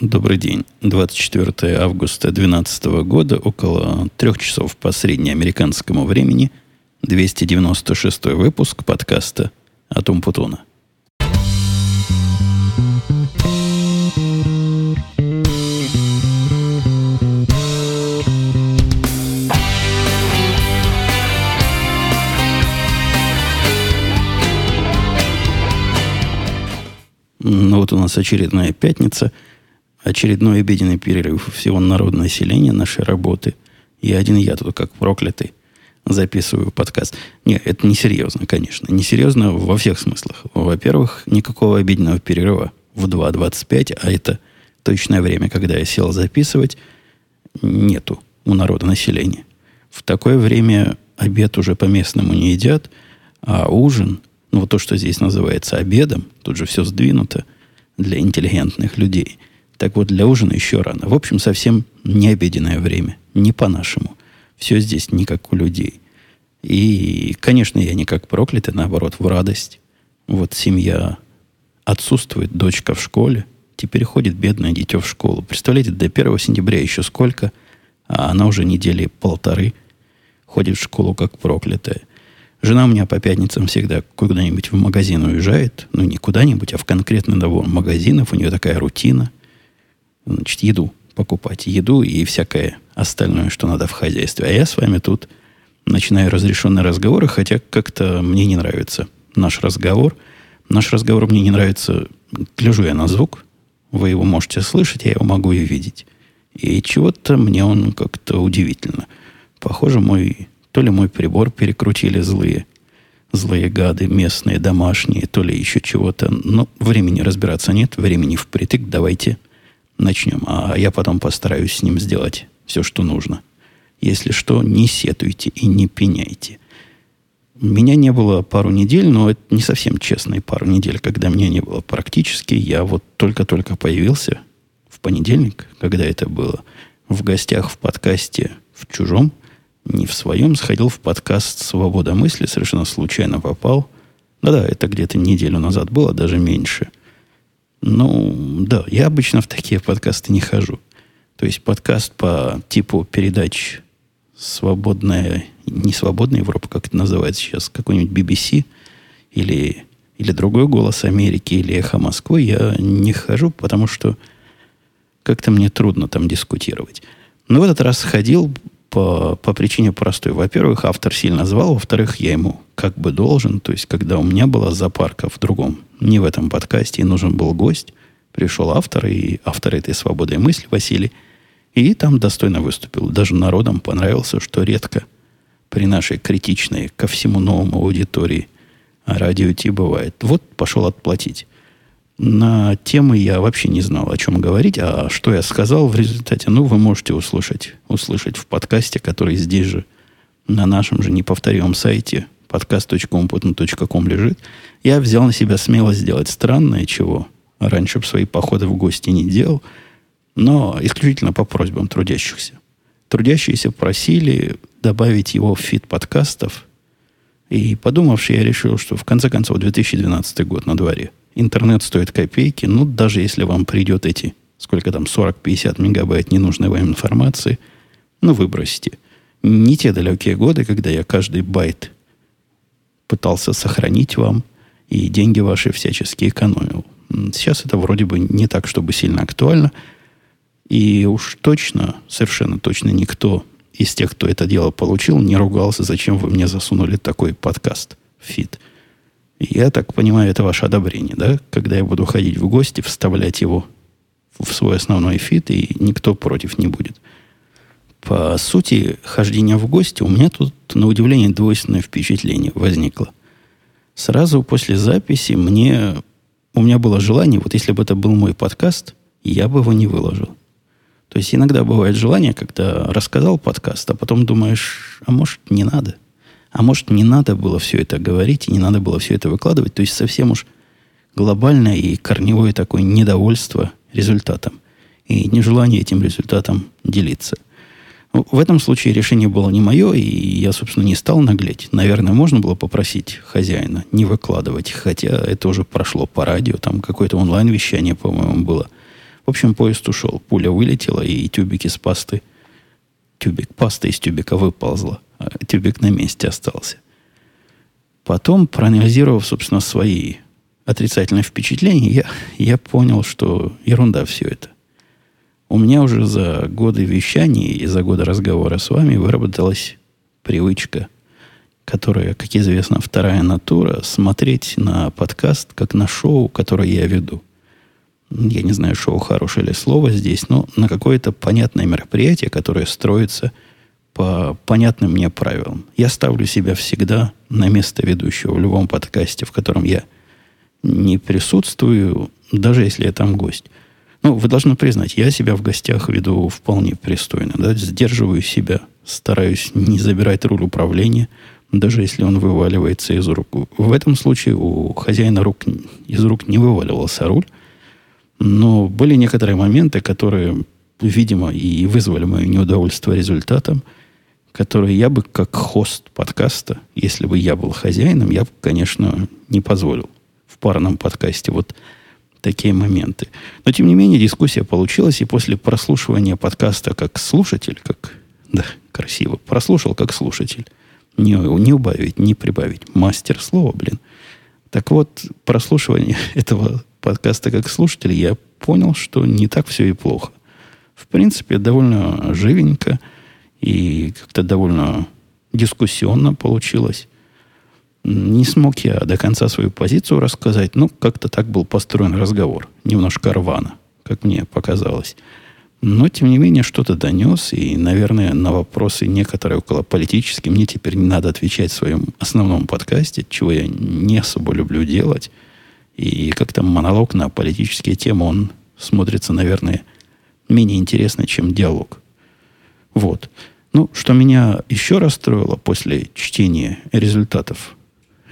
Добрый день. 24 августа 2012 года, около трех часов по среднеамериканскому времени, 296 выпуск подкаста «Атум Путуна». Ну вот у нас очередная пятница – очередной обеденный перерыв всего народного населения нашей работы. И один я тут как проклятый записываю подкаст. Нет, это несерьезно, конечно. Несерьезно во всех смыслах. Во-первых, никакого обеденного перерыва в 2.25, а это точное время, когда я сел записывать, нету у народа населения. В такое время обед уже по-местному не едят, а ужин, ну вот то, что здесь называется обедом, тут же все сдвинуто для интеллигентных людей – так вот, для ужина еще рано. В общем, совсем не обеденное время. Не по-нашему. Все здесь не как у людей. И, конечно, я не как проклятый, наоборот, в радость. Вот семья отсутствует, дочка в школе. Теперь ходит бедное дитё в школу. Представляете, до 1 сентября еще сколько, а она уже недели полторы ходит в школу как проклятая. Жена у меня по пятницам всегда куда-нибудь в магазин уезжает. Ну, не куда-нибудь, а в конкретный набор магазинов. У нее такая рутина – значит, еду покупать. Еду и всякое остальное, что надо в хозяйстве. А я с вами тут начинаю разрешенные разговоры, хотя как-то мне не нравится наш разговор. Наш разговор мне не нравится. Гляжу я на звук. Вы его можете слышать, я его могу и видеть. И чего-то мне он как-то удивительно. Похоже, мой, то ли мой прибор перекрутили злые, злые гады, местные, домашние, то ли еще чего-то. Но времени разбираться нет, времени впритык. Давайте начнем. А я потом постараюсь с ним сделать все, что нужно. Если что, не сетуйте и не пеняйте. Меня не было пару недель, но это не совсем честные пару недель, когда меня не было практически. Я вот только-только появился в понедельник, когда это было, в гостях в подкасте в чужом, не в своем, сходил в подкаст «Свобода мысли», совершенно случайно попал. Да-да, это где-то неделю назад было, даже меньше – ну, да, я обычно в такие подкасты не хожу. То есть подкаст по типу передач свободная, не свободная Европа, как это называется сейчас, какой-нибудь BBC или, или другой голос Америки или эхо Москвы, я не хожу, потому что как-то мне трудно там дискутировать. Но в этот раз ходил по, по причине простой. Во-первых, автор сильно звал, во-вторых, я ему как бы должен. То есть, когда у меня была запарка в другом, не в этом подкасте, и нужен был гость, пришел автор, и автор этой «Свободы мысли» Василий, и там достойно выступил. Даже народам понравился, что редко при нашей критичной ко всему новому аудитории радио Ти бывает. Вот пошел отплатить на темы я вообще не знал, о чем говорить, а что я сказал в результате, ну, вы можете услышать, услышать в подкасте, который здесь же, на нашем же неповторимом сайте podcast.com лежит. Я взял на себя смелость сделать странное, чего раньше в свои походы в гости не делал, но исключительно по просьбам трудящихся. Трудящиеся просили добавить его в feed подкастов, и подумавши, я решил, что в конце концов 2012 год на дворе – интернет стоит копейки, ну, даже если вам придет эти, сколько там, 40-50 мегабайт ненужной вам информации, ну, выбросите. Не те далекие годы, когда я каждый байт пытался сохранить вам и деньги ваши всячески экономил. Сейчас это вроде бы не так, чтобы сильно актуально. И уж точно, совершенно точно никто из тех, кто это дело получил, не ругался, зачем вы мне засунули такой подкаст, feed. Я так понимаю, это ваше одобрение, да? Когда я буду ходить в гости, вставлять его в свой основной feed, и никто против не будет. По сути, хождения в гости у меня тут, на удивление, двойственное впечатление возникло. Сразу после записи мне, у меня было желание, вот если бы это был мой подкаст, я бы его не выложил. То есть иногда бывает желание, когда рассказал подкаст, а потом думаешь, а может не надо – а может, не надо было все это говорить, и не надо было все это выкладывать. То есть совсем уж глобальное и корневое такое недовольство результатом. И нежелание этим результатом делиться. В этом случае решение было не мое, и я, собственно, не стал наглеть. Наверное, можно было попросить хозяина не выкладывать, хотя это уже прошло по радио, там какое-то онлайн-вещание, по-моему, было. В общем, поезд ушел. Пуля вылетела, и тюбик из пасты, тюбик, паста из тюбика выползла. А тюбик на месте остался. Потом, проанализировав, собственно, свои отрицательные впечатления, я, я понял, что ерунда все это. У меня уже за годы вещания и за годы разговора с вами выработалась привычка, которая, как известно, вторая натура, смотреть на подкаст как на шоу, которое я веду. Я не знаю, шоу хорошее ли слово здесь, но на какое-то понятное мероприятие, которое строится по понятным мне правилам. Я ставлю себя всегда на место ведущего в любом подкасте, в котором я не присутствую, даже если я там гость. Ну, вы должны признать, я себя в гостях веду вполне пристойно. Да? Сдерживаю себя, стараюсь не забирать руль управления, даже если он вываливается из рук. В этом случае у хозяина рук, из рук не вываливался руль, но были некоторые моменты, которые, видимо, и вызвали мое неудовольствие результатом, которые я бы как хост подкаста, если бы я был хозяином, я бы, конечно, не позволил в парном подкасте. Вот такие моменты. Но, тем не менее, дискуссия получилась, и после прослушивания подкаста как слушатель, как, да, красиво, прослушал как слушатель, не, не убавить, не прибавить. Мастер слова, блин. Так вот, прослушивание этого подкаста как слушатель, я понял, что не так все и плохо. В принципе, довольно живенько и как-то довольно дискуссионно получилось. Не смог я до конца свою позицию рассказать, но как-то так был построен разговор. Немножко рвано, как мне показалось. Но, тем не менее, что-то донес, и, наверное, на вопросы некоторые около политические мне теперь не надо отвечать в своем основном подкасте, чего я не особо люблю делать. И как-то монолог на политические темы, он смотрится, наверное, менее интересно, чем диалог. Вот. Ну, что меня еще расстроило после чтения результатов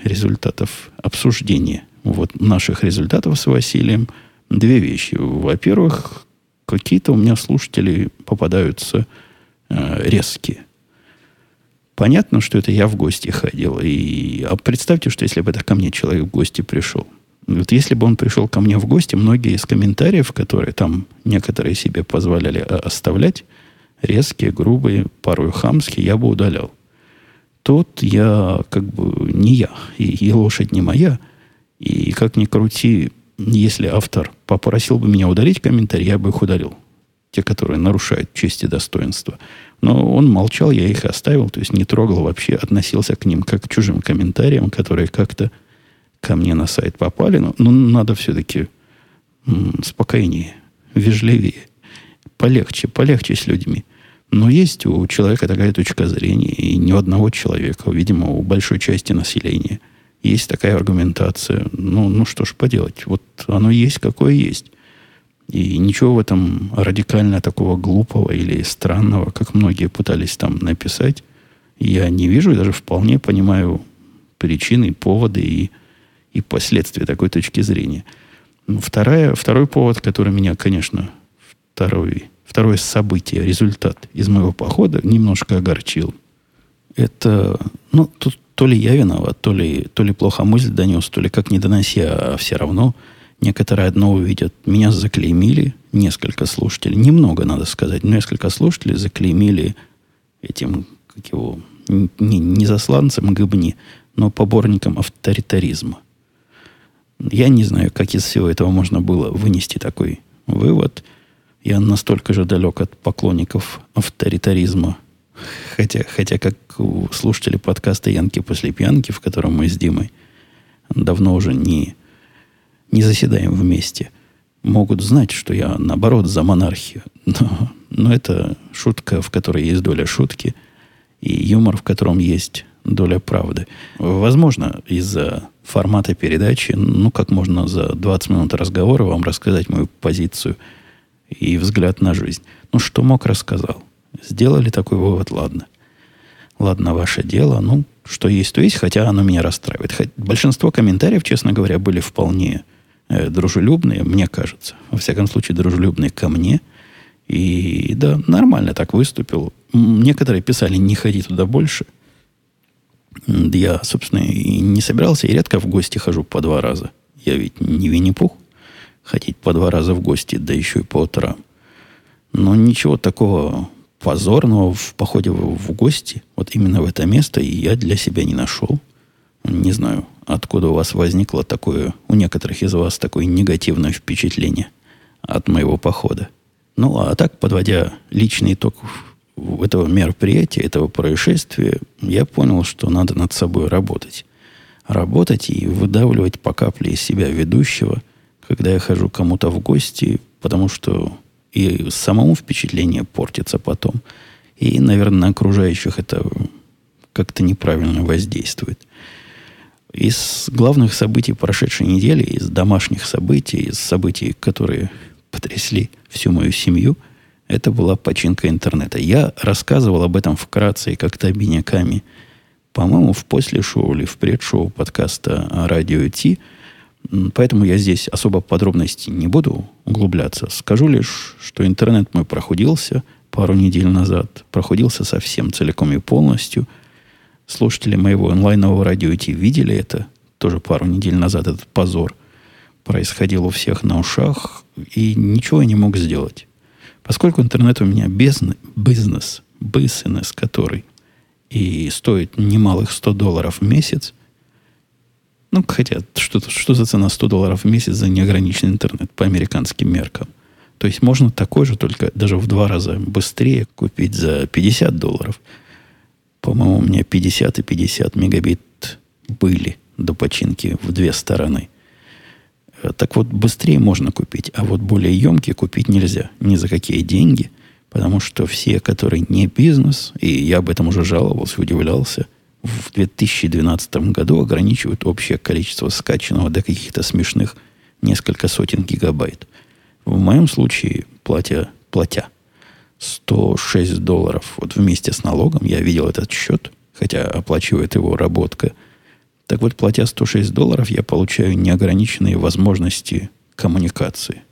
результатов обсуждения вот наших результатов с Василием две вещи. Во-первых, какие-то у меня слушатели попадаются э, резкие. Понятно, что это я в гости ходил. И, а представьте, что если бы это ко мне человек в гости пришел. Вот если бы он пришел ко мне в гости, многие из комментариев, которые там некоторые себе позволяли а, оставлять, резкие, грубые, порой хамские, я бы удалял тот я как бы не я, и, и лошадь не моя. И как ни крути, если автор попросил бы меня удалить комментарий, я бы их удалил. Те, которые нарушают честь и достоинство. Но он молчал, я их оставил, то есть не трогал вообще, относился к ним как к чужим комментариям, которые как-то ко мне на сайт попали. Но, но надо все-таки спокойнее, вежливее, полегче, полегче с людьми. Но есть у человека такая точка зрения, и ни у одного человека, видимо, у большой части населения есть такая аргументация. Ну, ну что ж поделать, вот оно есть, какое есть. И ничего в этом радикально такого глупого или странного, как многие пытались там написать, я не вижу и даже вполне понимаю причины, поводы и, и последствия такой точки зрения. Вторая, второй повод, который меня, конечно, второй второе событие, результат из моего похода немножко огорчил. Это, ну, тут то ли я виноват, то ли, то ли плохо мысль донес, то ли как не доноси, а все равно некоторые одно увидят. Меня заклеймили, несколько слушателей, немного, надо сказать, несколько слушателей заклеймили этим, как его, не, не засланцем гыбни, но поборником авторитаризма. Я не знаю, как из всего этого можно было вынести такой вывод – я настолько же далек от поклонников авторитаризма. Хотя, хотя как у слушателей подкаста «Янки после пьянки», в котором мы с Димой давно уже не, не заседаем вместе, могут знать, что я, наоборот, за монархию. Но, но это шутка, в которой есть доля шутки, и юмор, в котором есть доля правды. Возможно, из-за формата передачи, ну, как можно за 20 минут разговора вам рассказать мою позицию – и взгляд на жизнь. Ну, что мог, рассказал. Сделали такой вывод, ладно. Ладно, ваше дело. Ну, что есть, то есть, хотя оно меня расстраивает. Хоть большинство комментариев, честно говоря, были вполне э, дружелюбные, мне кажется. Во всяком случае, дружелюбные ко мне. И да, нормально так выступил. Некоторые писали, не ходи туда больше. Я, собственно, и не собирался, и редко в гости хожу по два раза. Я ведь не Винни-Пух. Ходить по два раза в гости, да еще и по утрам. Но ничего такого позорного в походе в, гости, вот именно в это место, я для себя не нашел. Не знаю, откуда у вас возникло такое, у некоторых из вас такое негативное впечатление от моего похода. Ну, а так, подводя личный итог этого мероприятия, этого происшествия, я понял, что надо над собой работать. Работать и выдавливать по капле из себя ведущего, когда я хожу кому-то в гости, потому что и самому впечатление портится потом, и, наверное, на окружающих это как-то неправильно воздействует. Из главных событий прошедшей недели, из домашних событий, из событий, которые потрясли всю мою семью – это была починка интернета. Я рассказывал об этом вкратце и как-то обиняками, по-моему, в после шоу или в предшоу подкаста «Радио Ти». Поэтому я здесь особо подробностей не буду углубляться. Скажу лишь, что интернет мой проходился пару недель назад. Проходился совсем целиком и полностью. Слушатели моего онлайнового радио Ти видели это тоже пару недель назад, этот позор происходил у всех на ушах, и ничего я не мог сделать. Поскольку интернет у меня бизнес, бизнес, который и стоит немалых 100 долларов в месяц, ну, хотя, что, что за цена 100 долларов в месяц за неограниченный интернет по американским меркам? То есть можно такой же, только даже в два раза быстрее купить за 50 долларов. По-моему, у меня 50 и 50 мегабит были до починки в две стороны – Э, так вот, быстрее можно купить, а вот более емкие купить нельзя. Ни за какие деньги. Потому что все, которые не бизнес, и я об этом уже жаловался, удивлялся, в 2012 году ограничивают общее количество скачанного до каких-то смешных несколько сотен гигабайт. В моем случае, платя, платя 106 долларов вот вместе с налогом, я видел этот счет, хотя оплачивает его работка – так вот, платя 106 долларов, я получаю неограниченные возможности коммуникации.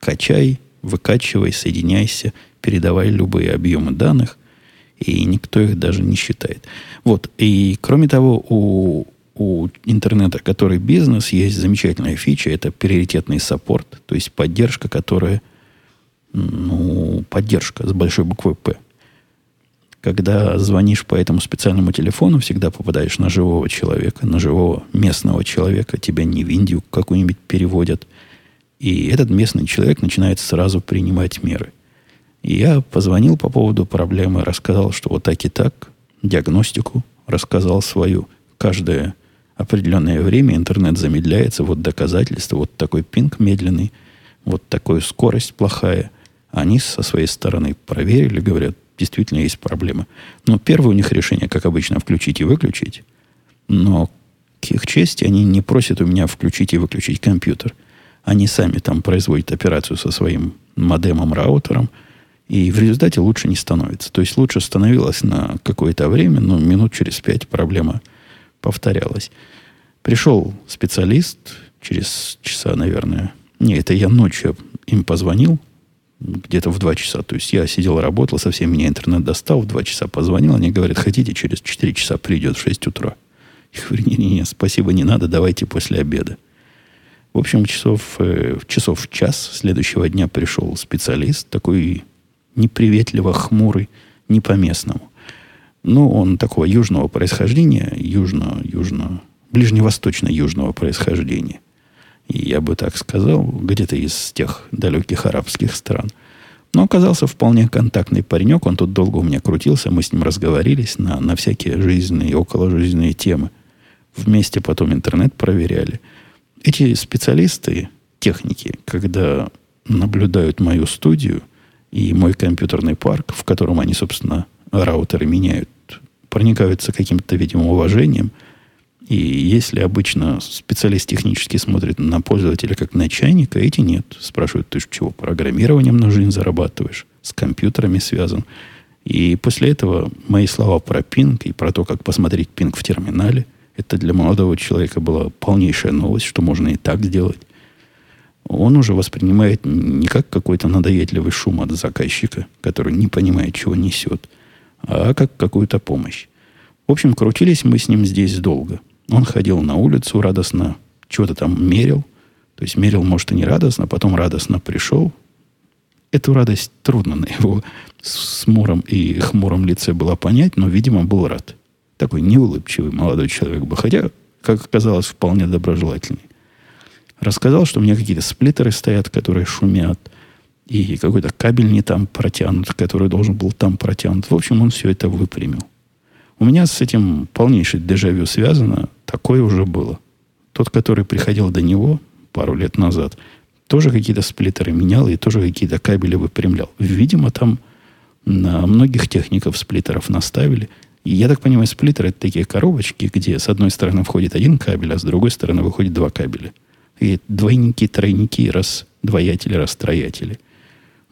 Качай, выкачивай, соединяйся, передавай любые объемы данных, и никто их даже не считает. Вот, и кроме того, у, у интернета, который бизнес, есть замечательная фича, это приоритетный саппорт, то есть поддержка, которая, ну, поддержка с большой буквы «П». Когда звонишь по этому специальному телефону, всегда попадаешь на живого человека, на живого местного человека. Тебя не в Индию какую-нибудь переводят. И этот местный человек начинает сразу принимать меры. И я позвонил по поводу проблемы, рассказал, что вот так и так, диагностику рассказал свою. Каждое определенное время интернет замедляется, вот доказательства, вот такой пинг медленный, вот такая скорость плохая. Они со своей стороны проверили, говорят, действительно есть проблемы. Но первое у них решение, как обычно, включить и выключить. Но к их чести они не просят у меня включить и выключить компьютер. Они сами там производят операцию со своим модемом-раутером, и в результате лучше не становится. То есть лучше становилось на какое-то время, но минут через пять проблема повторялась. Пришел специалист через часа, наверное. Не, это я ночью им позвонил, где-то в 2 часа. То есть я сидел, работал, совсем меня интернет достал, в 2 часа позвонил, они говорят, хотите, через 4 часа придет в 6 утра. Я говорю, не-не-не, спасибо, не надо, давайте после обеда. В общем, часов, э, часов в час следующего дня пришел специалист, такой неприветливо хмурый, не по-местному. Ну, он такого южного происхождения, южно, южно, ближневосточно-южного происхождения я бы так сказал, где-то из тех далеких арабских стран. Но оказался вполне контактный паренек. Он тут долго у меня крутился. Мы с ним разговорились на, на всякие жизненные и околожизненные темы. Вместе потом интернет проверяли. Эти специалисты, техники, когда наблюдают мою студию и мой компьютерный парк, в котором они, собственно, раутеры меняют, проникаются каким-то, видимо, уважением – и если обычно специалист технически смотрит на пользователя как на чайника, эти нет. Спрашивают, ты чего, программированием на жизнь зарабатываешь? С компьютерами связан? И после этого мои слова про пинг и про то, как посмотреть пинг в терминале, это для молодого человека была полнейшая новость, что можно и так сделать. Он уже воспринимает не как какой-то надоедливый шум от заказчика, который не понимает, чего несет, а как какую-то помощь. В общем, крутились мы с ним здесь долго – он ходил на улицу радостно, чего-то там мерил, То есть мерил, может, и не радостно, потом радостно пришел. Эту радость трудно на его смуром и хмуром лице было понять, но, видимо, был рад. Такой неулыбчивый молодой человек был, хотя, как оказалось, вполне доброжелательный. Рассказал, что у меня какие-то сплиттеры стоят, которые шумят, и какой-то кабель не там протянут, который должен был там протянут. В общем, он все это выпрямил. У меня с этим полнейший дежавю связано. Такое уже было. Тот, который приходил до него пару лет назад, тоже какие-то сплиттеры менял и тоже какие-то кабели выпрямлял. Видимо, там на многих техников сплиттеров наставили. И я так понимаю, сплиттеры это такие коробочки, где с одной стороны входит один кабель, а с другой стороны выходит два кабеля. И двойники, тройники, раз двоятели, раз троятели.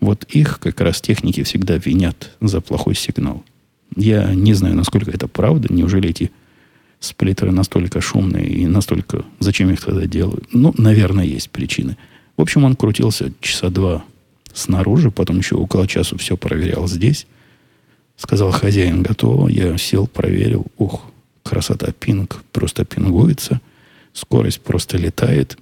Вот их как раз техники всегда винят за плохой сигнал. Я не знаю, насколько это правда. Неужели эти сплиттеры настолько шумные и настолько... Зачем их тогда делают? Ну, наверное, есть причины. В общем, он крутился часа два снаружи, потом еще около часу все проверял здесь. Сказал, хозяин готово. Я сел, проверил. Ух, красота, пинг просто пингуется. Скорость просто летает.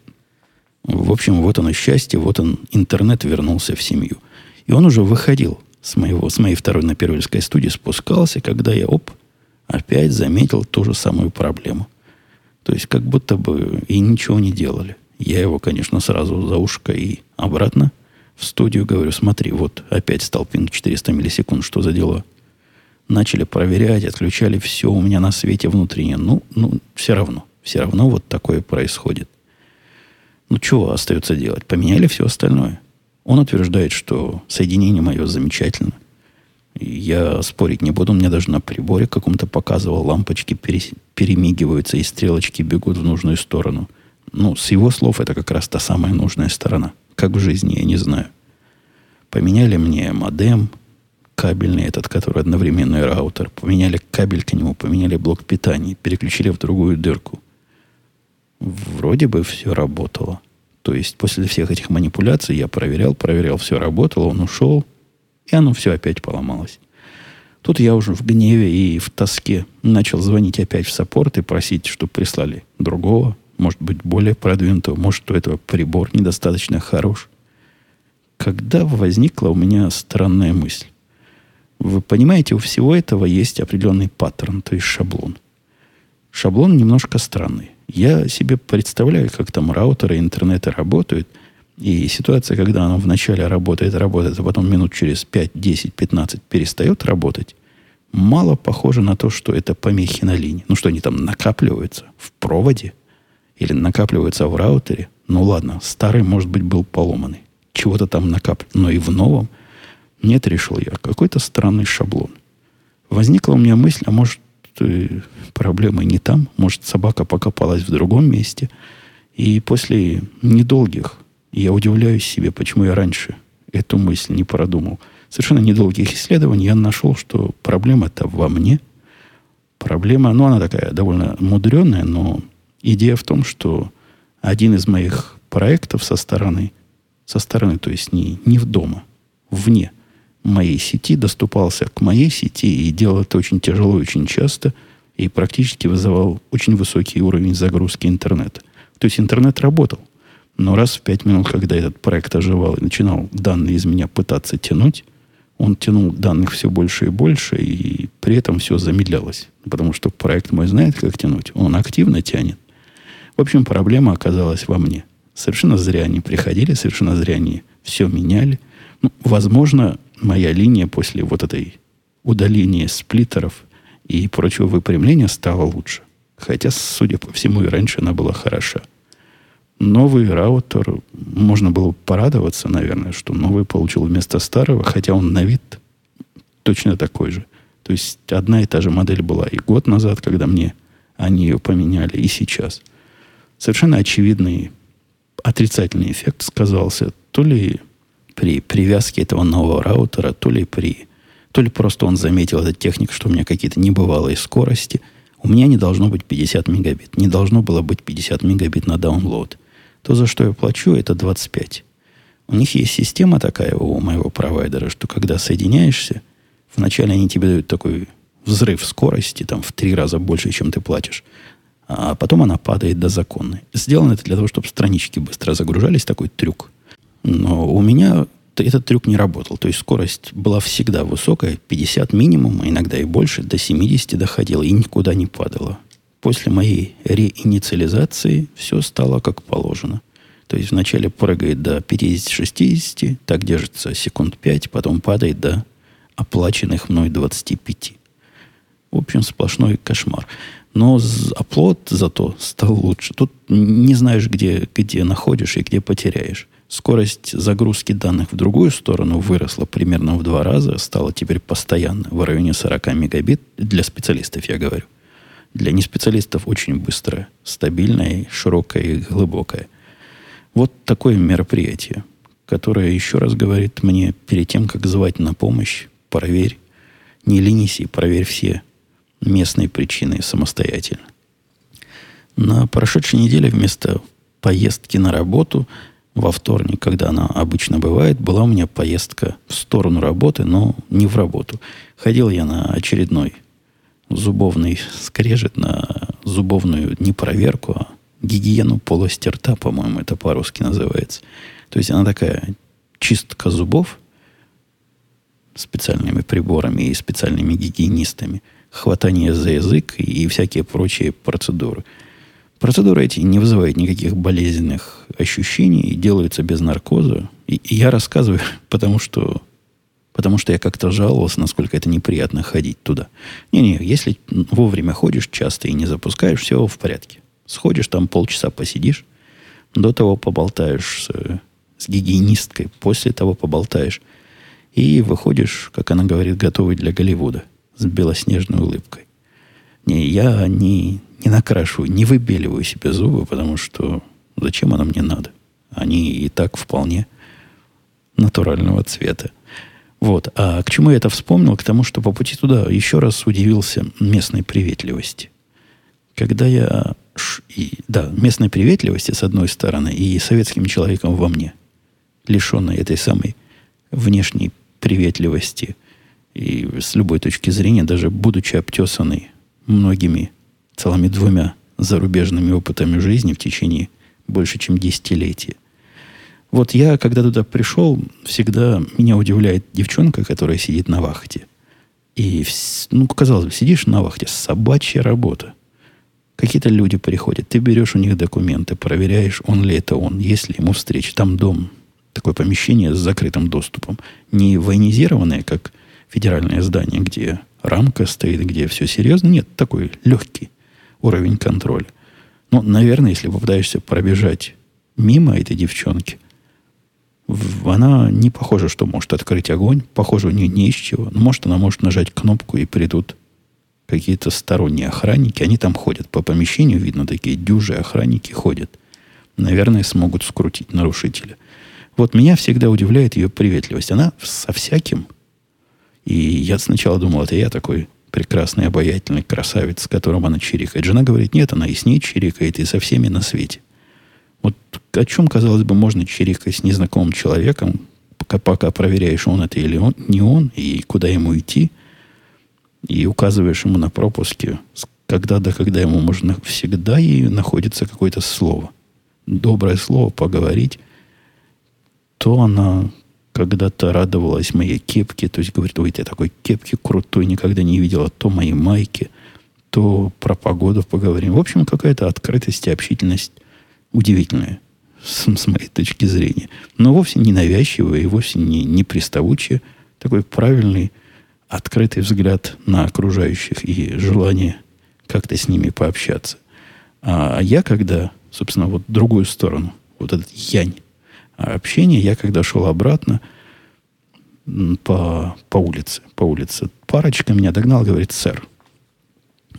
В общем, вот оно счастье, вот он, интернет вернулся в семью. И он уже выходил с, моего, с моей второй на Первильской студии, спускался, когда я, оп, опять заметил ту же самую проблему. То есть, как будто бы и ничего не делали. Я его, конечно, сразу за ушко и обратно в студию говорю, смотри, вот опять стал пинг 400 миллисекунд, что за дела? Начали проверять, отключали все у меня на свете внутреннее. Ну, ну, все равно, все равно вот такое происходит. Ну, чего остается делать? Поменяли все остальное. Он утверждает, что соединение мое замечательно. Я спорить не буду. Мне даже на приборе каком-то показывал. Лампочки перес... перемигиваются, и стрелочки бегут в нужную сторону. Ну, с его слов, это как раз та самая нужная сторона. Как в жизни, я не знаю. Поменяли мне модем, кабельный этот, который одновременный раутер. Поменяли кабель к нему, поменяли блок питания, переключили в другую дырку. Вроде бы все работало. То есть после всех этих манипуляций я проверял, проверял, все работало, он ушел, и оно все опять поломалось. Тут я уже в гневе и в тоске начал звонить опять в саппорт и просить, чтобы прислали другого, может быть, более продвинутого, может, у этого прибор недостаточно хорош. Когда возникла у меня странная мысль. Вы понимаете, у всего этого есть определенный паттерн, то есть шаблон. Шаблон немножко странный. Я себе представляю, как там раутеры интернета работают. И ситуация, когда оно вначале работает, работает, а потом минут через 5, 10, 15 перестает работать, мало похоже на то, что это помехи на линии. Ну что, они там накапливаются в проводе? Или накапливаются в раутере? Ну ладно, старый, может быть, был поломанный. Чего-то там накапливается. Но и в новом нет, решил я. Какой-то странный шаблон. Возникла у меня мысль, а может, проблемы не там. Может, собака покопалась в другом месте. И после недолгих, я удивляюсь себе, почему я раньше эту мысль не продумал. Совершенно недолгих исследований я нашел, что проблема-то во мне. Проблема, ну, она такая довольно мудреная, но идея в том, что один из моих проектов со стороны, со стороны, то есть не, не в дома, вне – моей сети, доступался к моей сети и делал это очень тяжело очень часто, и практически вызывал очень высокий уровень загрузки интернета. То есть интернет работал. Но раз в пять минут, когда этот проект оживал и начинал данные из меня пытаться тянуть, он тянул данных все больше и больше, и при этом все замедлялось. Потому что проект мой знает, как тянуть. Он активно тянет. В общем, проблема оказалась во мне. Совершенно зря они приходили, совершенно зря они все меняли. Ну, возможно, моя линия после вот этой удаления сплиттеров и прочего выпрямления стала лучше. Хотя, судя по всему, и раньше она была хороша. Новый раутер, можно было порадоваться, наверное, что новый получил вместо старого, хотя он на вид точно такой же. То есть одна и та же модель была и год назад, когда мне они ее поменяли, и сейчас. Совершенно очевидный отрицательный эффект сказался то ли при привязке этого нового раутера, то ли при... То ли просто он заметил этот техник, что у меня какие-то небывалые скорости. У меня не должно быть 50 мегабит. Не должно было быть 50 мегабит на download. То, за что я плачу, это 25. У них есть система такая у моего провайдера, что когда соединяешься, вначале они тебе дают такой взрыв скорости, там в три раза больше, чем ты платишь. а потом она падает до законной. Сделано это для того, чтобы странички быстро загружались, такой трюк. Но у меня этот трюк не работал. То есть скорость была всегда высокая, 50 минимум, а иногда и больше, до 70 доходила и никуда не падала. После моей реинициализации все стало как положено. То есть вначале прыгает до 50-60, так держится секунд 5, потом падает до оплаченных мной 25. В общем, сплошной кошмар. Но оплот зато стал лучше. Тут не знаешь, где, где находишь и где потеряешь. Скорость загрузки данных в другую сторону выросла примерно в два раза, стала теперь постоянно в районе 40 мегабит. Для специалистов я говорю. Для неспециалистов очень быстрая, стабильная, широкая и глубокая. Вот такое мероприятие, которое еще раз говорит мне перед тем, как звать на помощь, проверь, не ленись и проверь все местные причины самостоятельно. На прошедшей неделе вместо поездки на работу – во вторник, когда она обычно бывает, была у меня поездка в сторону работы, но не в работу. Ходил я на очередной зубовный скрежет, на зубовную не проверку, а гигиену полости рта, по-моему, это по-русски называется. То есть она такая чистка зубов специальными приборами и специальными гигиенистами, хватание за язык и всякие прочие процедуры – Процедуры эти не вызывают никаких болезненных ощущений и делаются без наркоза. И, и я рассказываю, потому что, потому что я как-то жаловался, насколько это неприятно ходить туда. Не-не, если вовремя ходишь часто и не запускаешь, все в порядке. Сходишь, там полчаса посидишь, до того поболтаешь с, с гигиенисткой, после того поболтаешь. И выходишь, как она говорит, готовый для Голливуда, с белоснежной улыбкой. Не, я не, не накрашиваю, не выбеливаю себе зубы, потому что зачем оно мне надо? Они и так вполне натурального цвета. Вот. А к чему я это вспомнил? К тому, что по пути туда еще раз удивился местной приветливости. Когда я... И, да, местной приветливости, с одной стороны, и советским человеком во мне, лишенной этой самой внешней приветливости, и с любой точки зрения, даже будучи обтесанный многими целыми двумя зарубежными опытами жизни в течение больше, чем десятилетия. Вот я, когда туда пришел, всегда меня удивляет девчонка, которая сидит на вахте. И, ну, казалось бы, сидишь на вахте, собачья работа. Какие-то люди приходят, ты берешь у них документы, проверяешь, он ли это он, есть ли ему встреча. Там дом, такое помещение с закрытым доступом. Не военизированное, как федеральное здание, где рамка стоит, где все серьезно. Нет, такой легкий уровень контроля. Ну, наверное, если попытаешься пробежать мимо этой девчонки, она не похожа, что может открыть огонь. Похоже, у нее не из чего. Но может, она может нажать кнопку и придут какие-то сторонние охранники. Они там ходят по помещению, видно, такие дюжи охранники ходят. Наверное, смогут скрутить нарушителя. Вот меня всегда удивляет ее приветливость. Она со всяким. И я сначала думал, это я такой прекрасный, обаятельный красавец, с которым она чирикает. Жена говорит, нет, она и с ней чирикает, и со всеми на свете. Вот о чем, казалось бы, можно чирикать с незнакомым человеком, пока, пока проверяешь, он это или он, не он, и куда ему идти, и указываешь ему на пропуске, когда до когда ему можно всегда и находится какое-то слово. Доброе слово, поговорить, то она когда-то радовалась моей кепке, то есть говорит, ой, ты такой кепки крутой, никогда не видела, то мои майки, то про погоду поговорим. В общем, какая-то открытость и общительность удивительная с, с моей точки зрения. Но вовсе не навязчивая и вовсе не, не приставучая. Такой правильный, открытый взгляд на окружающих и желание как-то с ними пообщаться. А я когда, собственно, вот другую сторону, вот этот янь, общения. Я когда шел обратно по, по улице, по улице, парочка меня догнал, говорит, сэр,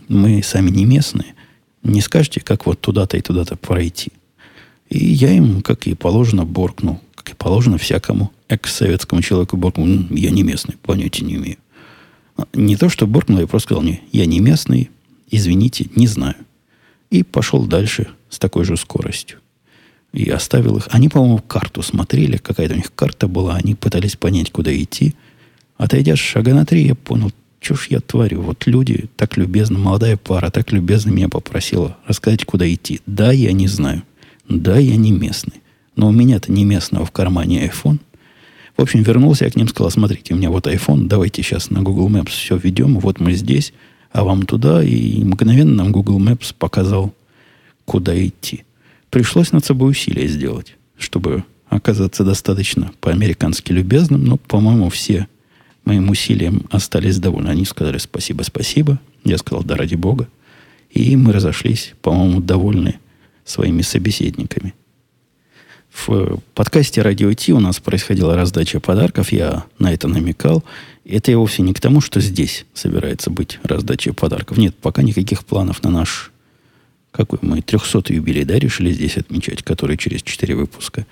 мы сами не местные, не скажете, как вот туда-то и туда-то пройти. И я им, как и положено, боркнул, как и положено всякому экс-советскому человеку боркнул, я не местный, понятия не имею. А, не то, что боркнул, я просто сказал, не, я не местный, извините, не знаю. И пошел дальше с такой же скоростью и оставил их. Они, по-моему, карту смотрели, какая-то у них карта была, они пытались понять, куда идти. Отойдя шага на три, я понял, что ж я творю? Вот люди так любезно, молодая пара так любезно меня попросила рассказать, куда идти. Да, я не знаю. Да, я не местный. Но у меня-то не местного в кармане iPhone. В общем, вернулся я к ним, сказал, смотрите, у меня вот iPhone, давайте сейчас на Google Maps все введем, вот мы здесь, а вам туда. И мгновенно нам Google Maps показал, куда идти. Пришлось над собой усилия сделать, чтобы оказаться достаточно по-американски любезным, но, по-моему, все моим усилиям остались довольны. Они сказали спасибо, спасибо. Я сказал, да ради бога. И мы разошлись, по-моему, довольны своими собеседниками. В подкасте «Радио Ти» у нас происходила раздача подарков. Я на это намекал. Это я вовсе не к тому, что здесь собирается быть раздача подарков. Нет, пока никаких планов на наш... Какой мы? 300 юбилей, да, решили здесь отмечать, который через 4 выпуска.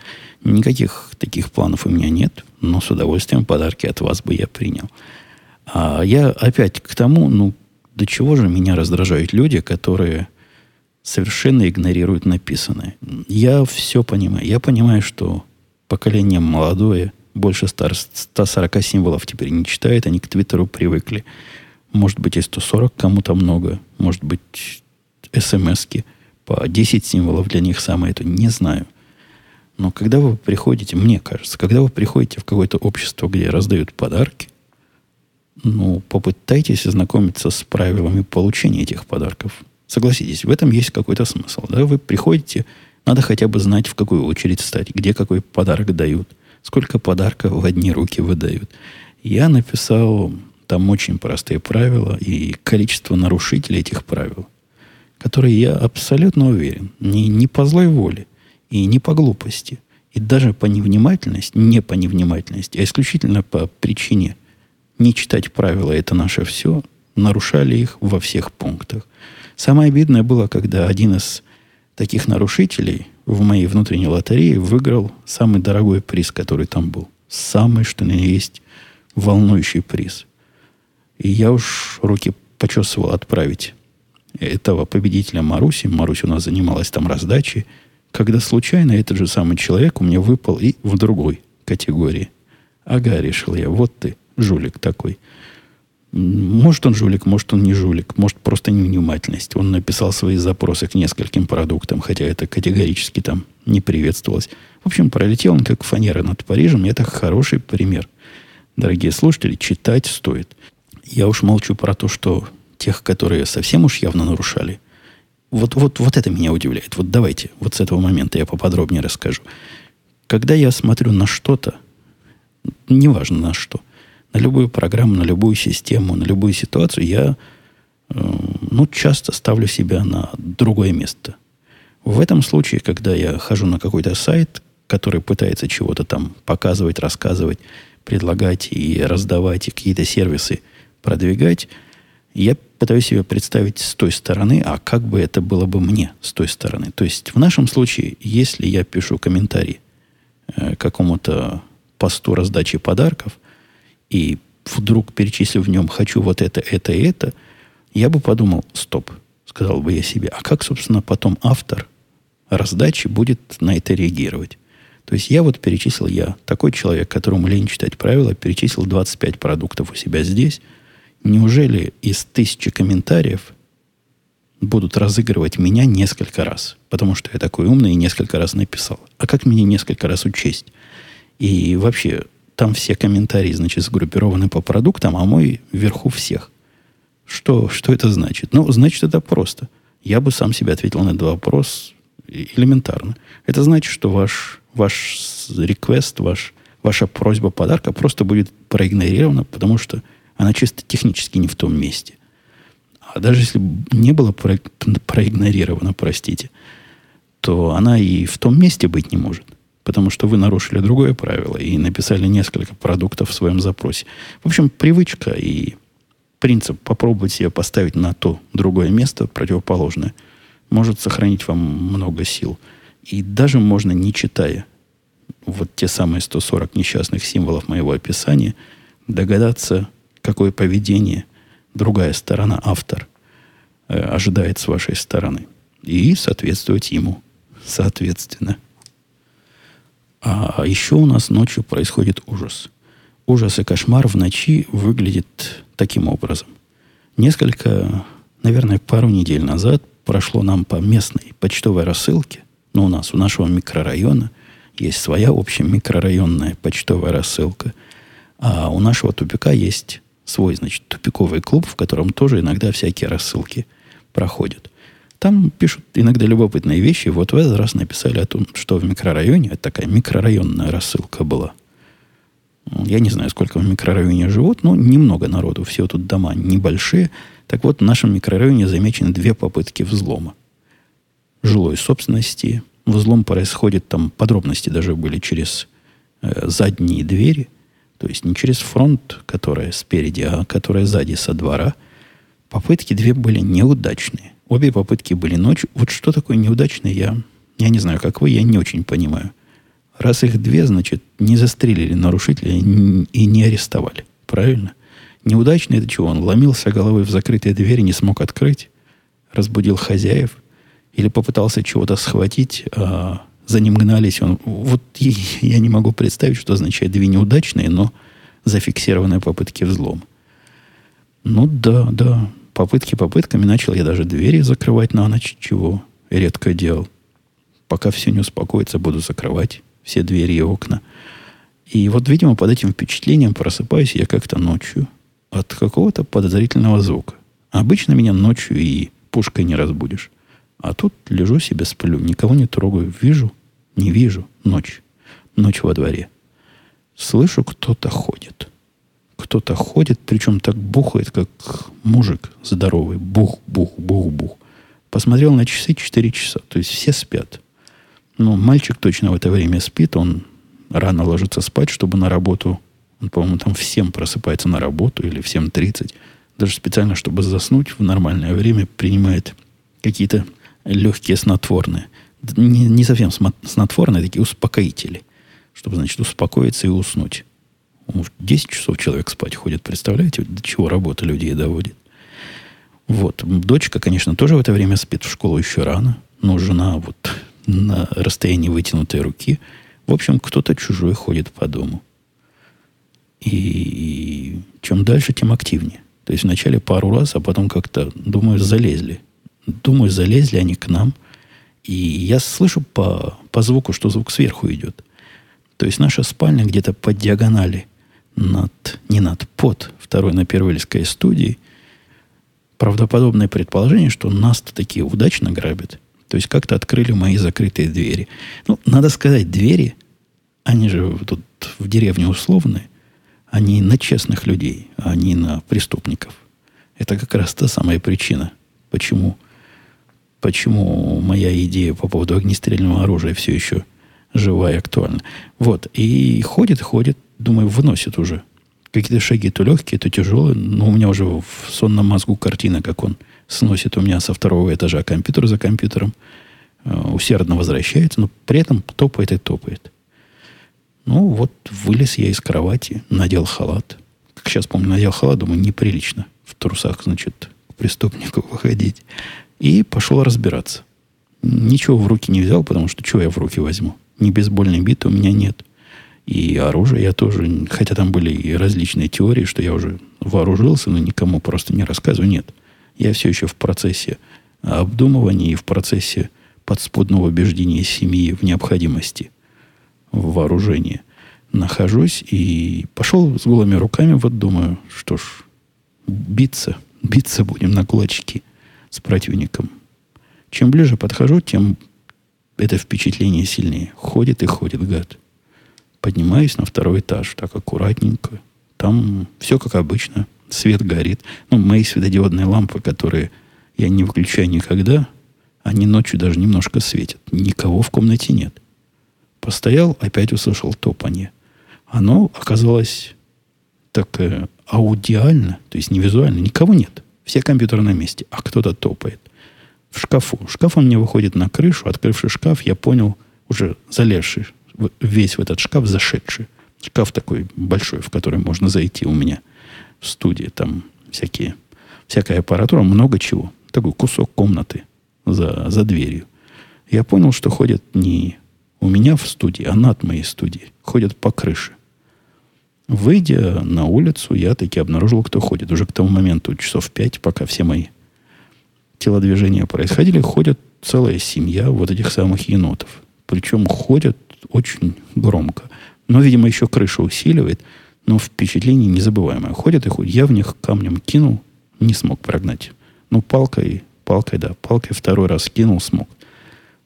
Никаких таких планов у меня нет, но с удовольствием подарки от вас бы я принял. А я опять к тому, ну, до чего же меня раздражают люди, которые совершенно игнорируют написанное. Я все понимаю. Я понимаю, что поколение молодое, больше 140 символов теперь не читает, они к Твиттеру привыкли. Может быть, и 140 кому-то много. Может быть, смс по 10 символов для них самое это. Не знаю. Но когда вы приходите, мне кажется, когда вы приходите в какое-то общество, где раздают подарки, ну, попытайтесь ознакомиться с правилами получения этих подарков. Согласитесь, в этом есть какой-то смысл. Да? Вы приходите, надо хотя бы знать, в какую очередь стать, где какой подарок дают, сколько подарков в одни руки выдают. Я написал там очень простые правила и количество нарушителей этих правил, которые я абсолютно уверен, не, не по злой воле, и не по глупости, и даже по невнимательности, не по невнимательности, а исключительно по причине не читать правила «это наше все», нарушали их во всех пунктах. Самое обидное было, когда один из таких нарушителей в моей внутренней лотерее выиграл самый дорогой приз, который там был. Самый, что ни есть, волнующий приз. И я уж руки почесывал отправить этого победителя Маруси. Марусь у нас занималась там раздачей когда случайно этот же самый человек у меня выпал и в другой категории. Ага, решил я, вот ты, жулик такой. Может, он жулик, может, он не жулик, может, просто невнимательность. Он написал свои запросы к нескольким продуктам, хотя это категорически там не приветствовалось. В общем, пролетел он как фанера над Парижем. Это хороший пример. Дорогие слушатели, читать стоит. Я уж молчу про то, что тех, которые совсем уж явно нарушали – вот, вот, вот это меня удивляет. Вот давайте, вот с этого момента я поподробнее расскажу. Когда я смотрю на что-то, неважно на что, на любую программу, на любую систему, на любую ситуацию, я э, ну, часто ставлю себя на другое место. В этом случае, когда я хожу на какой-то сайт, который пытается чего-то там показывать, рассказывать, предлагать и раздавать, и какие-то сервисы продвигать, я пытаюсь себе представить с той стороны, а как бы это было бы мне с той стороны. То есть в нашем случае, если я пишу комментарий э, какому-то посту раздачи подарков, и вдруг перечислю в нем «хочу вот это, это и это», я бы подумал, стоп, сказал бы я себе, а как, собственно, потом автор раздачи будет на это реагировать? То есть я вот перечислил, я такой человек, которому лень читать правила, перечислил 25 продуктов у себя здесь – Неужели из тысячи комментариев будут разыгрывать меня несколько раз? Потому что я такой умный и несколько раз написал. А как мне несколько раз учесть? И вообще, там все комментарии, значит, сгруппированы по продуктам, а мой вверху всех. Что, что это значит? Ну, значит, это просто. Я бы сам себе ответил на этот вопрос элементарно. Это значит, что ваш, ваш реквест, ваш, ваша просьба подарка просто будет проигнорирована, потому что она чисто технически не в том месте. А даже если не было про, проигнорировано, простите, то она и в том месте быть не может. Потому что вы нарушили другое правило и написали несколько продуктов в своем запросе. В общем, привычка и принцип попробовать себе поставить на то другое место, противоположное, может сохранить вам много сил. И даже можно, не читая вот те самые 140 несчастных символов моего описания, догадаться, какое поведение другая сторона, автор, э, ожидает с вашей стороны. И соответствовать ему, соответственно. А еще у нас ночью происходит ужас. Ужас и кошмар в ночи выглядит таким образом. Несколько, наверное, пару недель назад прошло нам по местной почтовой рассылке, но у нас, у нашего микрорайона, есть своя общая микрорайонная почтовая рассылка, а у нашего тупика есть свой, значит, тупиковый клуб, в котором тоже иногда всякие рассылки проходят. Там пишут иногда любопытные вещи. Вот в этот раз написали о том, что в микрорайоне, это такая микрорайонная рассылка была. Я не знаю, сколько в микрорайоне живут, но немного народу. Все тут дома небольшие. Так вот, в нашем микрорайоне замечены две попытки взлома. Жилой собственности. Взлом происходит, там подробности даже были через э, задние двери. То есть не через фронт, которая спереди, а которая сзади со двора. Попытки две были неудачные. Обе попытки были ночью. Вот что такое неудачное, я, я не знаю, как вы, я не очень понимаю. Раз их две, значит, не застрелили нарушителя и не арестовали. Правильно? Неудачно это чего? Он ломился головой в закрытые двери, не смог открыть, разбудил хозяев или попытался чего-то схватить, а за ним гнались. Он, вот я не могу представить, что означает две неудачные, но зафиксированные попытки взлома. Ну да, да, попытки попытками. Начал я даже двери закрывать на ночь, чего редко делал. Пока все не успокоится, буду закрывать все двери и окна. И вот, видимо, под этим впечатлением просыпаюсь я как-то ночью от какого-то подозрительного звука. Обычно меня ночью и пушкой не разбудишь. А тут лежу себе, сплю, никого не трогаю. Вижу, не вижу. Ночь. Ночь во дворе. Слышу, кто-то ходит. Кто-то ходит, причем так бухает, как мужик здоровый. Бух, бух, бух, бух. Посмотрел на часы 4 часа. То есть все спят. Ну, мальчик точно в это время спит, он рано ложится спать, чтобы на работу, он, по-моему, там в 7 просыпается на работу или в 7.30, даже специально, чтобы заснуть в нормальное время, принимает какие-то легкие снотворные. Не, не совсем снотворные, а такие успокоители, чтобы, значит, успокоиться и уснуть. 10 часов человек спать ходит, представляете, до чего работа людей доводит. Вот. Дочка, конечно, тоже в это время спит в школу еще рано, но жена вот на расстоянии вытянутой руки. В общем, кто-то чужой ходит по дому. И чем дальше, тем активнее. То есть вначале пару раз, а потом как-то, думаю, залезли. Думаю, залезли они к нам. И я слышу по, по звуку, что звук сверху идет. То есть наша спальня где-то по диагонали над, не над, под второй на Первильской студии. Правдоподобное предположение, что нас-то такие удачно грабят – то есть как-то открыли мои закрытые двери. Ну, надо сказать, двери, они же тут в деревне условные, они на честных людей, а не на преступников. Это как раз та самая причина, почему, почему моя идея по поводу огнестрельного оружия все еще жива и актуальна. Вот. И ходит, ходит, думаю, выносит уже. Какие-то шаги то легкие, то тяжелые. Но у меня уже в сонном мозгу картина, как он сносит у меня со второго этажа компьютер за компьютером, э, усердно возвращается, но при этом топает и топает. Ну, вот вылез я из кровати, надел халат. Как сейчас помню, надел халат, думаю, неприлично в трусах, значит, к преступнику выходить. И пошел разбираться. Ничего в руки не взял, потому что чего я в руки возьму? Ни бейсбольной биты у меня нет. И оружие я тоже, хотя там были и различные теории, что я уже вооружился, но никому просто не рассказываю, нет. Я все еще в процессе обдумывания и в процессе подспудного убеждения семьи в необходимости вооружения нахожусь и пошел с голыми руками, вот думаю, что ж, биться, биться будем на кулачки с противником. Чем ближе подхожу, тем это впечатление сильнее. Ходит и ходит, гад. Поднимаюсь на второй этаж, так аккуратненько. Там все как обычно свет горит. Ну, мои светодиодные лампы, которые я не выключаю никогда, они ночью даже немножко светят. Никого в комнате нет. Постоял, опять услышал топанье. Оно оказалось так э, аудиально, то есть не визуально. Никого нет. Все компьютеры на месте, а кто-то топает. В шкафу. Шкаф он мне выходит на крышу. Открывший шкаф, я понял, уже залезший весь в этот шкаф, зашедший. Шкаф такой большой, в который можно зайти у меня в студии. Там всякие, всякая аппаратура, много чего. Такой кусок комнаты за, за дверью. Я понял, что ходят не у меня в студии, а над моей студией. Ходят по крыше. Выйдя на улицу, я таки обнаружил, кто ходит. Уже к тому моменту, часов пять, пока все мои телодвижения происходили, ходят целая семья вот этих самых енотов. Причем ходят очень громко. Но, видимо, еще крыша усиливает. Но впечатление незабываемое. Ходят и ходят. Я в них камнем кинул, не смог прогнать. Ну, палкой, палкой, да, палкой второй раз кинул, смог.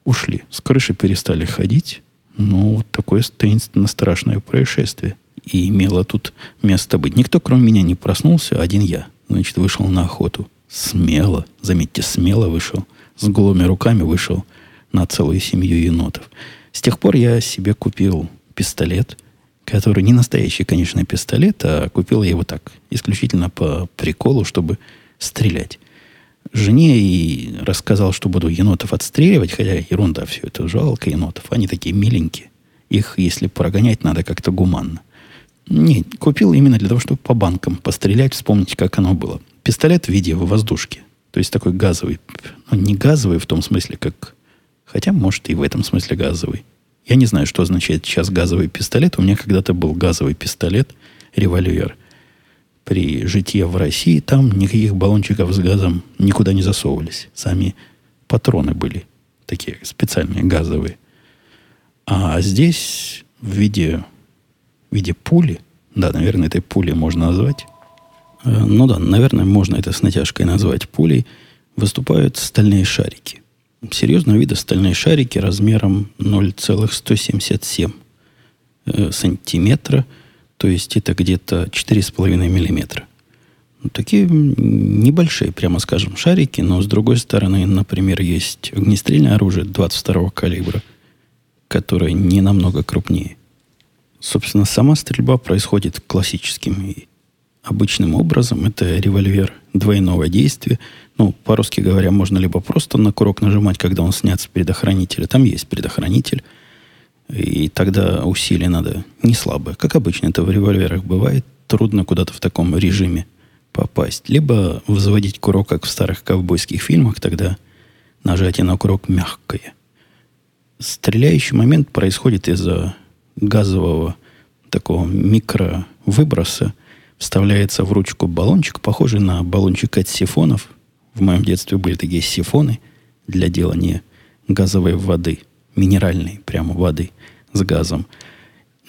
Ушли. С крыши перестали ходить. Ну, вот такое таинственно страшное происшествие. И имело тут место быть. Никто, кроме меня, не проснулся, один я. Значит, вышел на охоту. Смело, заметьте, смело вышел. С голыми руками вышел на целую семью енотов. С тех пор я себе купил пистолет, который не настоящий, конечно, пистолет, а купил я его так, исключительно по приколу, чтобы стрелять. Жене и рассказал, что буду енотов отстреливать, хотя ерунда все это, жалко енотов, они такие миленькие. Их, если прогонять, надо как-то гуманно. Не, купил именно для того, чтобы по банкам пострелять, вспомнить, как оно было. Пистолет в виде воздушки. То есть такой газовый. Ну, не газовый в том смысле, как... Хотя, может, и в этом смысле газовый. Я не знаю, что означает сейчас газовый пистолет. У меня когда-то был газовый пистолет, револьвер. При житье в России там никаких баллончиков с газом никуда не засовывались. Сами патроны были такие специальные газовые. А здесь в виде, в виде пули, да, наверное, этой пули можно назвать, э, ну да, наверное, можно это с натяжкой назвать пулей, выступают стальные шарики серьезного вида стальные шарики размером 0,177 э, сантиметра, то есть это где-то 4,5 миллиметра. Ну, такие небольшие, прямо скажем, шарики, но с другой стороны, например, есть огнестрельное оружие 22 калибра, которое не намного крупнее. Собственно, сама стрельба происходит классическим и обычным образом. Это револьвер двойного действия – ну, по-русски говоря, можно либо просто на курок нажимать, когда он снят с предохранителя. Там есть предохранитель. И тогда усилие надо не слабое. Как обычно это в револьверах бывает. Трудно куда-то в таком режиме попасть. Либо взводить курок, как в старых ковбойских фильмах, тогда нажатие на курок мягкое. Стреляющий момент происходит из-за газового такого микровыброса. Вставляется в ручку баллончик, похожий на баллончик от сифонов, в моем детстве были такие сифоны для делания газовой воды, минеральной прямо воды с газом,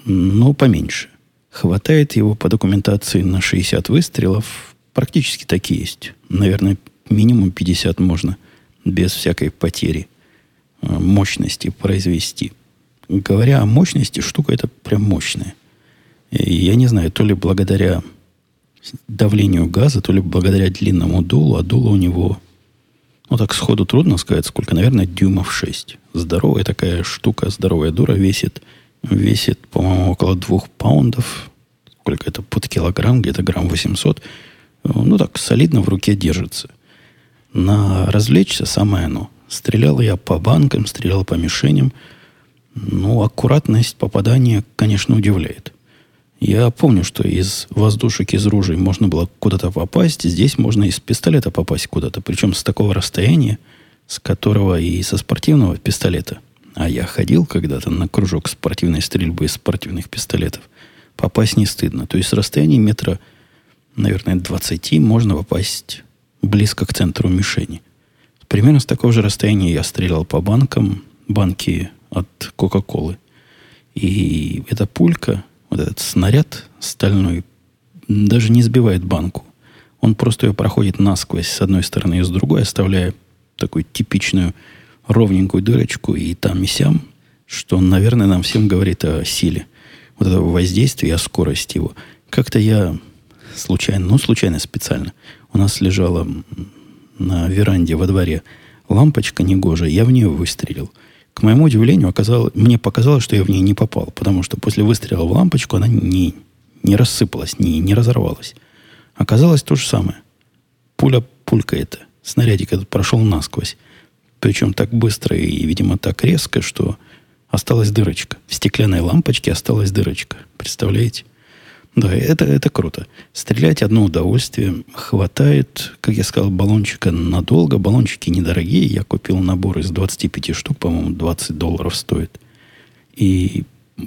но поменьше. Хватает его по документации на 60 выстрелов. Практически такие есть. Наверное, минимум 50 можно без всякой потери э, мощности произвести. Говоря о мощности, штука эта прям мощная. И я не знаю, то ли благодаря давлению газа, то ли благодаря длинному дулу, а дуло у него, ну так сходу трудно сказать, сколько, наверное, дюймов 6. Здоровая такая штука, здоровая дура весит, весит, по-моему, около двух паундов. Сколько это под килограмм, где-то грамм 800. Ну так, солидно в руке держится. На развлечься самое оно. Стрелял я по банкам, стрелял по мишеням. Ну, аккуратность попадания, конечно, удивляет. Я помню, что из воздушек, из ружей можно было куда-то попасть. Здесь можно из пистолета попасть куда-то. Причем с такого расстояния, с которого и со спортивного пистолета. А я ходил когда-то на кружок спортивной стрельбы из спортивных пистолетов. Попасть не стыдно. То есть с расстояния метра, наверное, 20 можно попасть близко к центру мишени. Примерно с такого же расстояния я стрелял по банкам, банки от Кока-Колы. И эта пулька, вот этот снаряд стальной даже не сбивает банку. Он просто ее проходит насквозь с одной стороны и с другой, оставляя такую типичную ровненькую дырочку и там и сям, что, наверное, нам всем говорит о силе вот этого воздействия, о скорости его. Как-то я случайно, ну, случайно специально, у нас лежала на веранде во дворе лампочка негожая, я в нее выстрелил – к моему удивлению, оказалось, мне показалось, что я в нее не попал, потому что после выстрела в лампочку она не, не рассыпалась, не, не разорвалась. Оказалось то же самое. Пуля, пулька это, снарядик этот прошел насквозь. Причем так быстро и, видимо, так резко, что осталась дырочка. В стеклянной лампочке осталась дырочка. Представляете? Да, это, это круто. Стрелять одно удовольствие. Хватает, как я сказал, баллончика надолго. Баллончики недорогие. Я купил набор из 25 штук, по-моему, 20 долларов стоит. И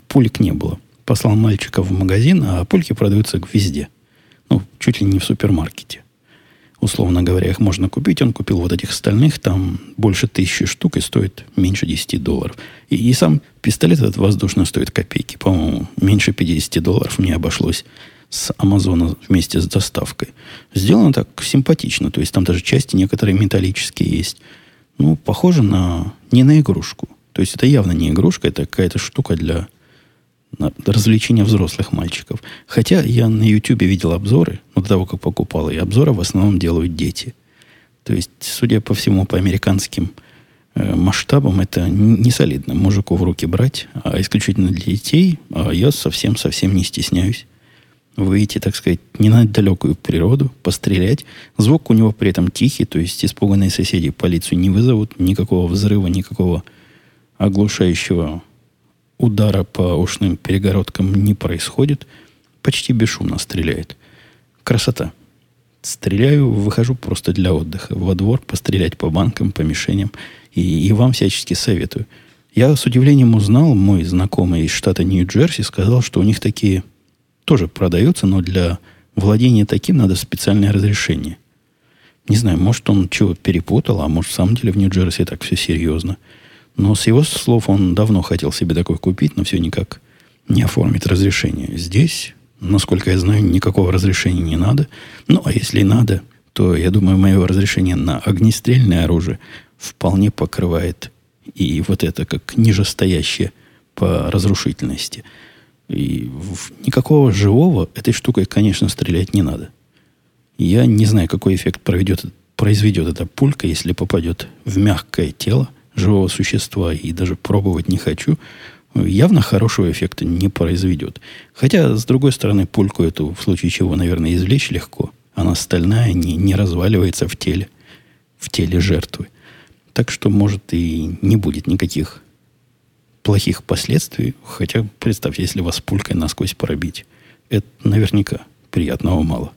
пулек не было. послал мальчика в магазин, а пульки продаются везде. Ну, чуть ли не в супермаркете. Условно говоря, их можно купить. Он купил вот этих стальных, там больше тысячи штук и стоит меньше 10 долларов. И, и сам пистолет этот воздушно стоит копейки. По-моему, меньше 50 долларов мне обошлось с Амазона вместе с доставкой. Сделано так симпатично. То есть там даже части некоторые металлические есть. Ну, похоже на... не на игрушку. То есть это явно не игрушка, это какая-то штука для развлечения взрослых мальчиков. Хотя я на YouTube видел обзоры, ну, до того, как покупал, и обзоры в основном делают дети. То есть, судя по всему, по американским э, масштабам, это не солидно мужику в руки брать, а исключительно для детей. А я совсем-совсем не стесняюсь выйти, так сказать, не на далекую природу, пострелять. Звук у него при этом тихий, то есть испуганные соседи полицию не вызовут, никакого взрыва, никакого оглушающего удара по ушным перегородкам не происходит. Почти бесшумно стреляет. Красота. Стреляю, выхожу просто для отдыха. Во двор пострелять по банкам, по мишеням. И, и вам всячески советую. Я с удивлением узнал, мой знакомый из штата Нью-Джерси сказал, что у них такие тоже продаются, но для владения таким надо специальное разрешение. Не знаю, может, он чего перепутал, а может, в самом деле в Нью-Джерси так все серьезно. Но с его слов он давно хотел себе такой купить, но все никак не оформит разрешение. Здесь, насколько я знаю, никакого разрешения не надо. Ну, а если надо, то, я думаю, мое разрешение на огнестрельное оружие вполне покрывает и вот это как нижестоящее по разрушительности. И никакого живого этой штукой, конечно, стрелять не надо. Я не знаю, какой эффект проведет, произведет эта пулька, если попадет в мягкое тело живого существа и даже пробовать не хочу, явно хорошего эффекта не произведет. Хотя, с другой стороны, пульку эту, в случае чего, наверное, извлечь легко. Она стальная, не, не разваливается в теле, в теле жертвы. Так что, может, и не будет никаких плохих последствий. Хотя, представьте, если вас пулькой насквозь пробить. Это наверняка приятного мало.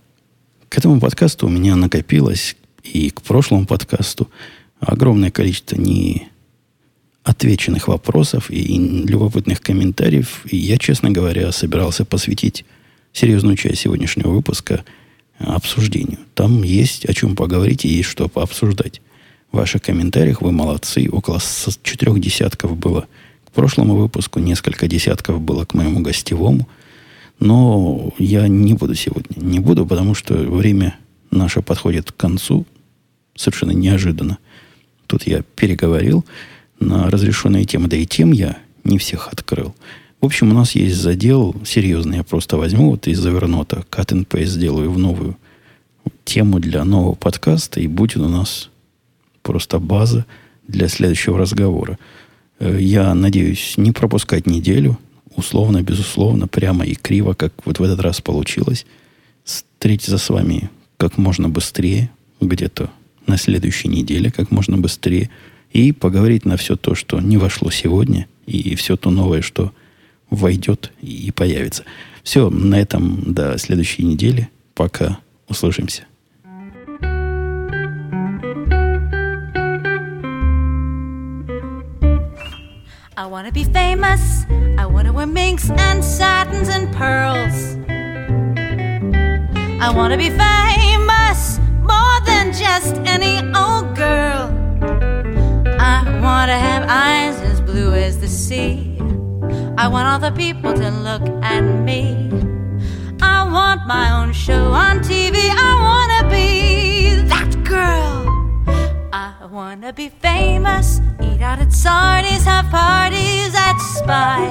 К этому подкасту у меня накопилось и к прошлому подкасту огромное количество не отвеченных вопросов и любопытных комментариев. И я, честно говоря, собирался посвятить серьезную часть сегодняшнего выпуска обсуждению. Там есть о чем поговорить и есть что пообсуждать. В ваших комментариях вы молодцы. Около четырех десятков было к прошлому выпуску, несколько десятков было к моему гостевому. Но я не буду сегодня. Не буду, потому что время наше подходит к концу совершенно неожиданно. Тут я переговорил на разрешенные темы, да и тем я не всех открыл. В общем, у нас есть задел серьезный. Я просто возьму вот из завернота cut and paste сделаю в новую тему для нового подкаста, и будет у нас просто база для следующего разговора. Э, я надеюсь не пропускать неделю, условно, безусловно, прямо и криво, как вот в этот раз получилось. Встретиться с вами как можно быстрее, где-то на следующей неделе, как можно быстрее – и поговорить на все то, что не вошло сегодня, и все то новое, что войдет и появится. Все, на этом до следующей недели. Пока. Услышимся. I wanna be famous. I wanna wear minks and satins and pearls. I wanna be famous more than just any old girl. I want to have eyes as blue as the sea. I want all the people to look at me. I want my own show on TV. I want to be that girl. I want to be famous. Eat out at Sardi's, have parties at Spy.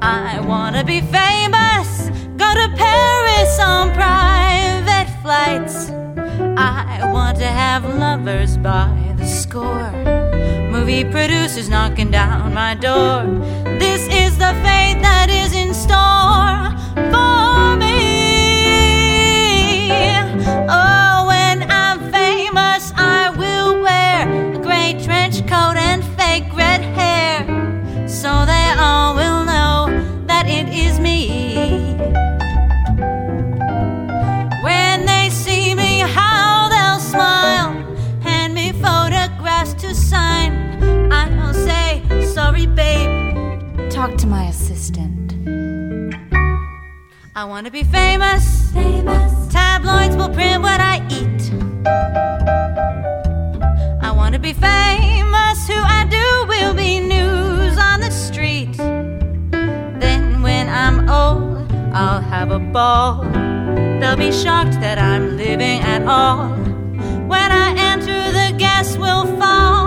I want to be famous. Go to Paris on private flights. I want to have lovers by the score. Movie producers knocking down my door. This is the fate that is in store for me. Oh, when I'm famous, I will wear a gray trench coat and to sign. I'll say, sorry, babe. Talk to my assistant. I want to be famous. famous. Tabloids will print what I eat. I want to be famous. Who I do will be news on the street. Then when I'm old, I'll have a ball. They'll be shocked that I'm living at all. When I enter, the guests will fall.